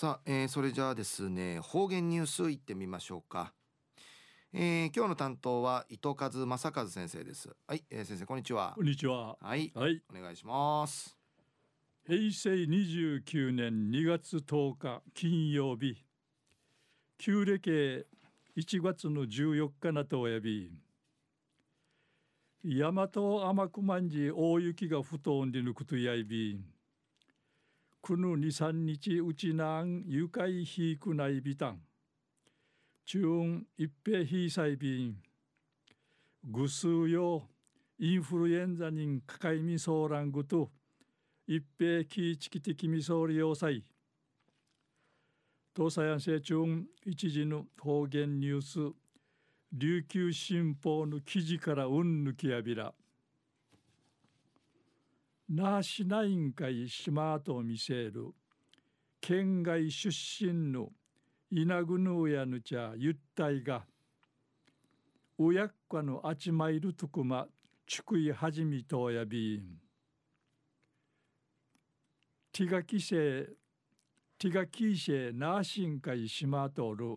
さあ、えー、それじゃあですね方言ニュースいってみましょうか、えー、今日の担当は伊藤和正和先生です。はい、えー、先生こんにちは。こんにちは。はい、はい、お願いします。平成29年2月10日金曜日。旧暦1月の14日なとおやび。大和天熊寺大雪が布団で抜くとやいびくぬ二三日うちなん愉快ひいくないびたん。中運一平ひさいびんぐすうよインフルエンザにかかいみそうらんぐと一平きちき的みそうり要塞。東西安政中一時の方言ニュース琉球新報の記事からうんぬきやびら。那覇市内委員会島と見せる。県外出身の稲ぐぬやぬちゃゆったいがおやっかのあちまいるとくまちくいはじみとやびん。ティガキセティガキーシェナーシン会島とる。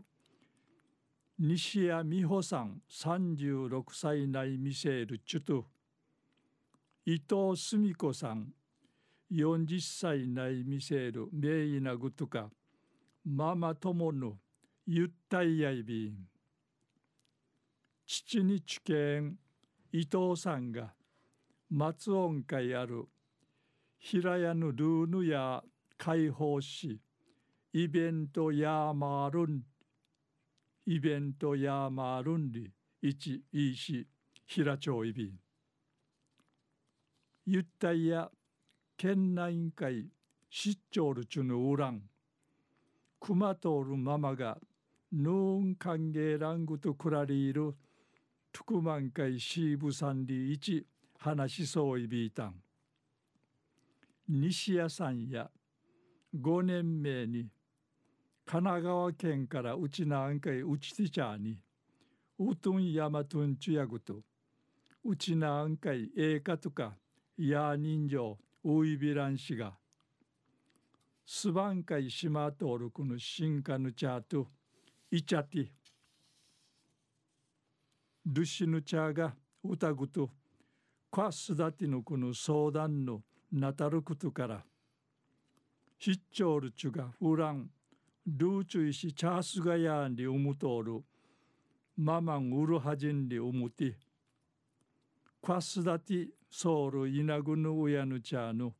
西谷美穂さん36歳内見せるちゅと。伊藤澄子さん40歳内見せる名医なぐとかママ友のゆったいやいびん父に知見伊藤さんが松音会ある平屋のルーヌや解放しイベントやーマールンイベントやーマールンリ一いいし平町いびんゆったいや県内委員会出張るちゅぬうらん熊通るママがヌーン歓迎ラングとくらりいるトクマン会シーブサンリ一話しそういびいたん西屋さんや5年目に神奈川県からうちなあんかいうちてちゃにうとんやまとんちゅやぐとうちなあんかいええかとかや人情ういびらんしがすばんかいしまとるくのしんかぬちゃといちゃてルシヌチャーが歌ぐとかすだてのこの相談のなたることから必聴るちゅがフランルーチュイシチャースガヤンリウムトールママンウルハジンリウムティカスダティソウルイナグヌウヤヌチャーヌ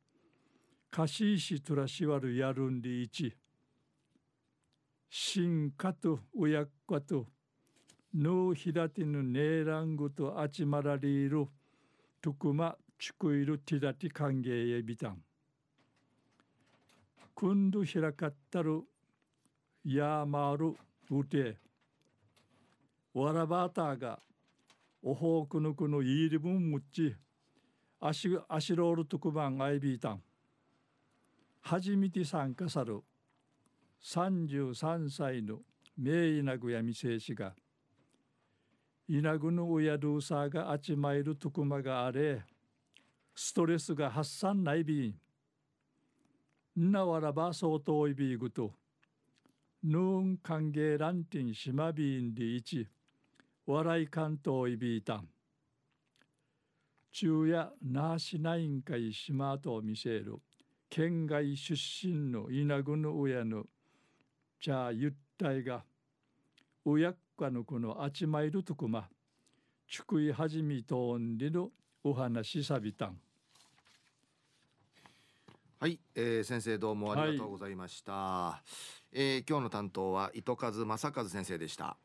カシーシトラシワルヤルンリイチシンカトウヤッカトヌーヒダティヌネーラングとアチマラリールトクマチクイルティダティ歓迎エビタンクンドヒラカッタルヤーマールウテワラバーターがおほうくぬくのイリブンムッチアシアシロールトクバンアイビータン。初めて参加さる33歳の名医なぐやみせいしがイナグの親ルーサーがあちまいるとくまがあれストレスが発散ないびんなわらば相当いびぐとヌーン歓迎ランティンシマビンリイチ笑い関東いびいたん昼夜那覇市内委員会島と見せる。県外出身の稲ぐの親のじゃあゆったいが親っかのこのあちまいるとくまちくいはじみとんりのお話さびたん。はい、えー、先生どうもありがとうございました、はい、えー、今日の担当は糸数正和先生でした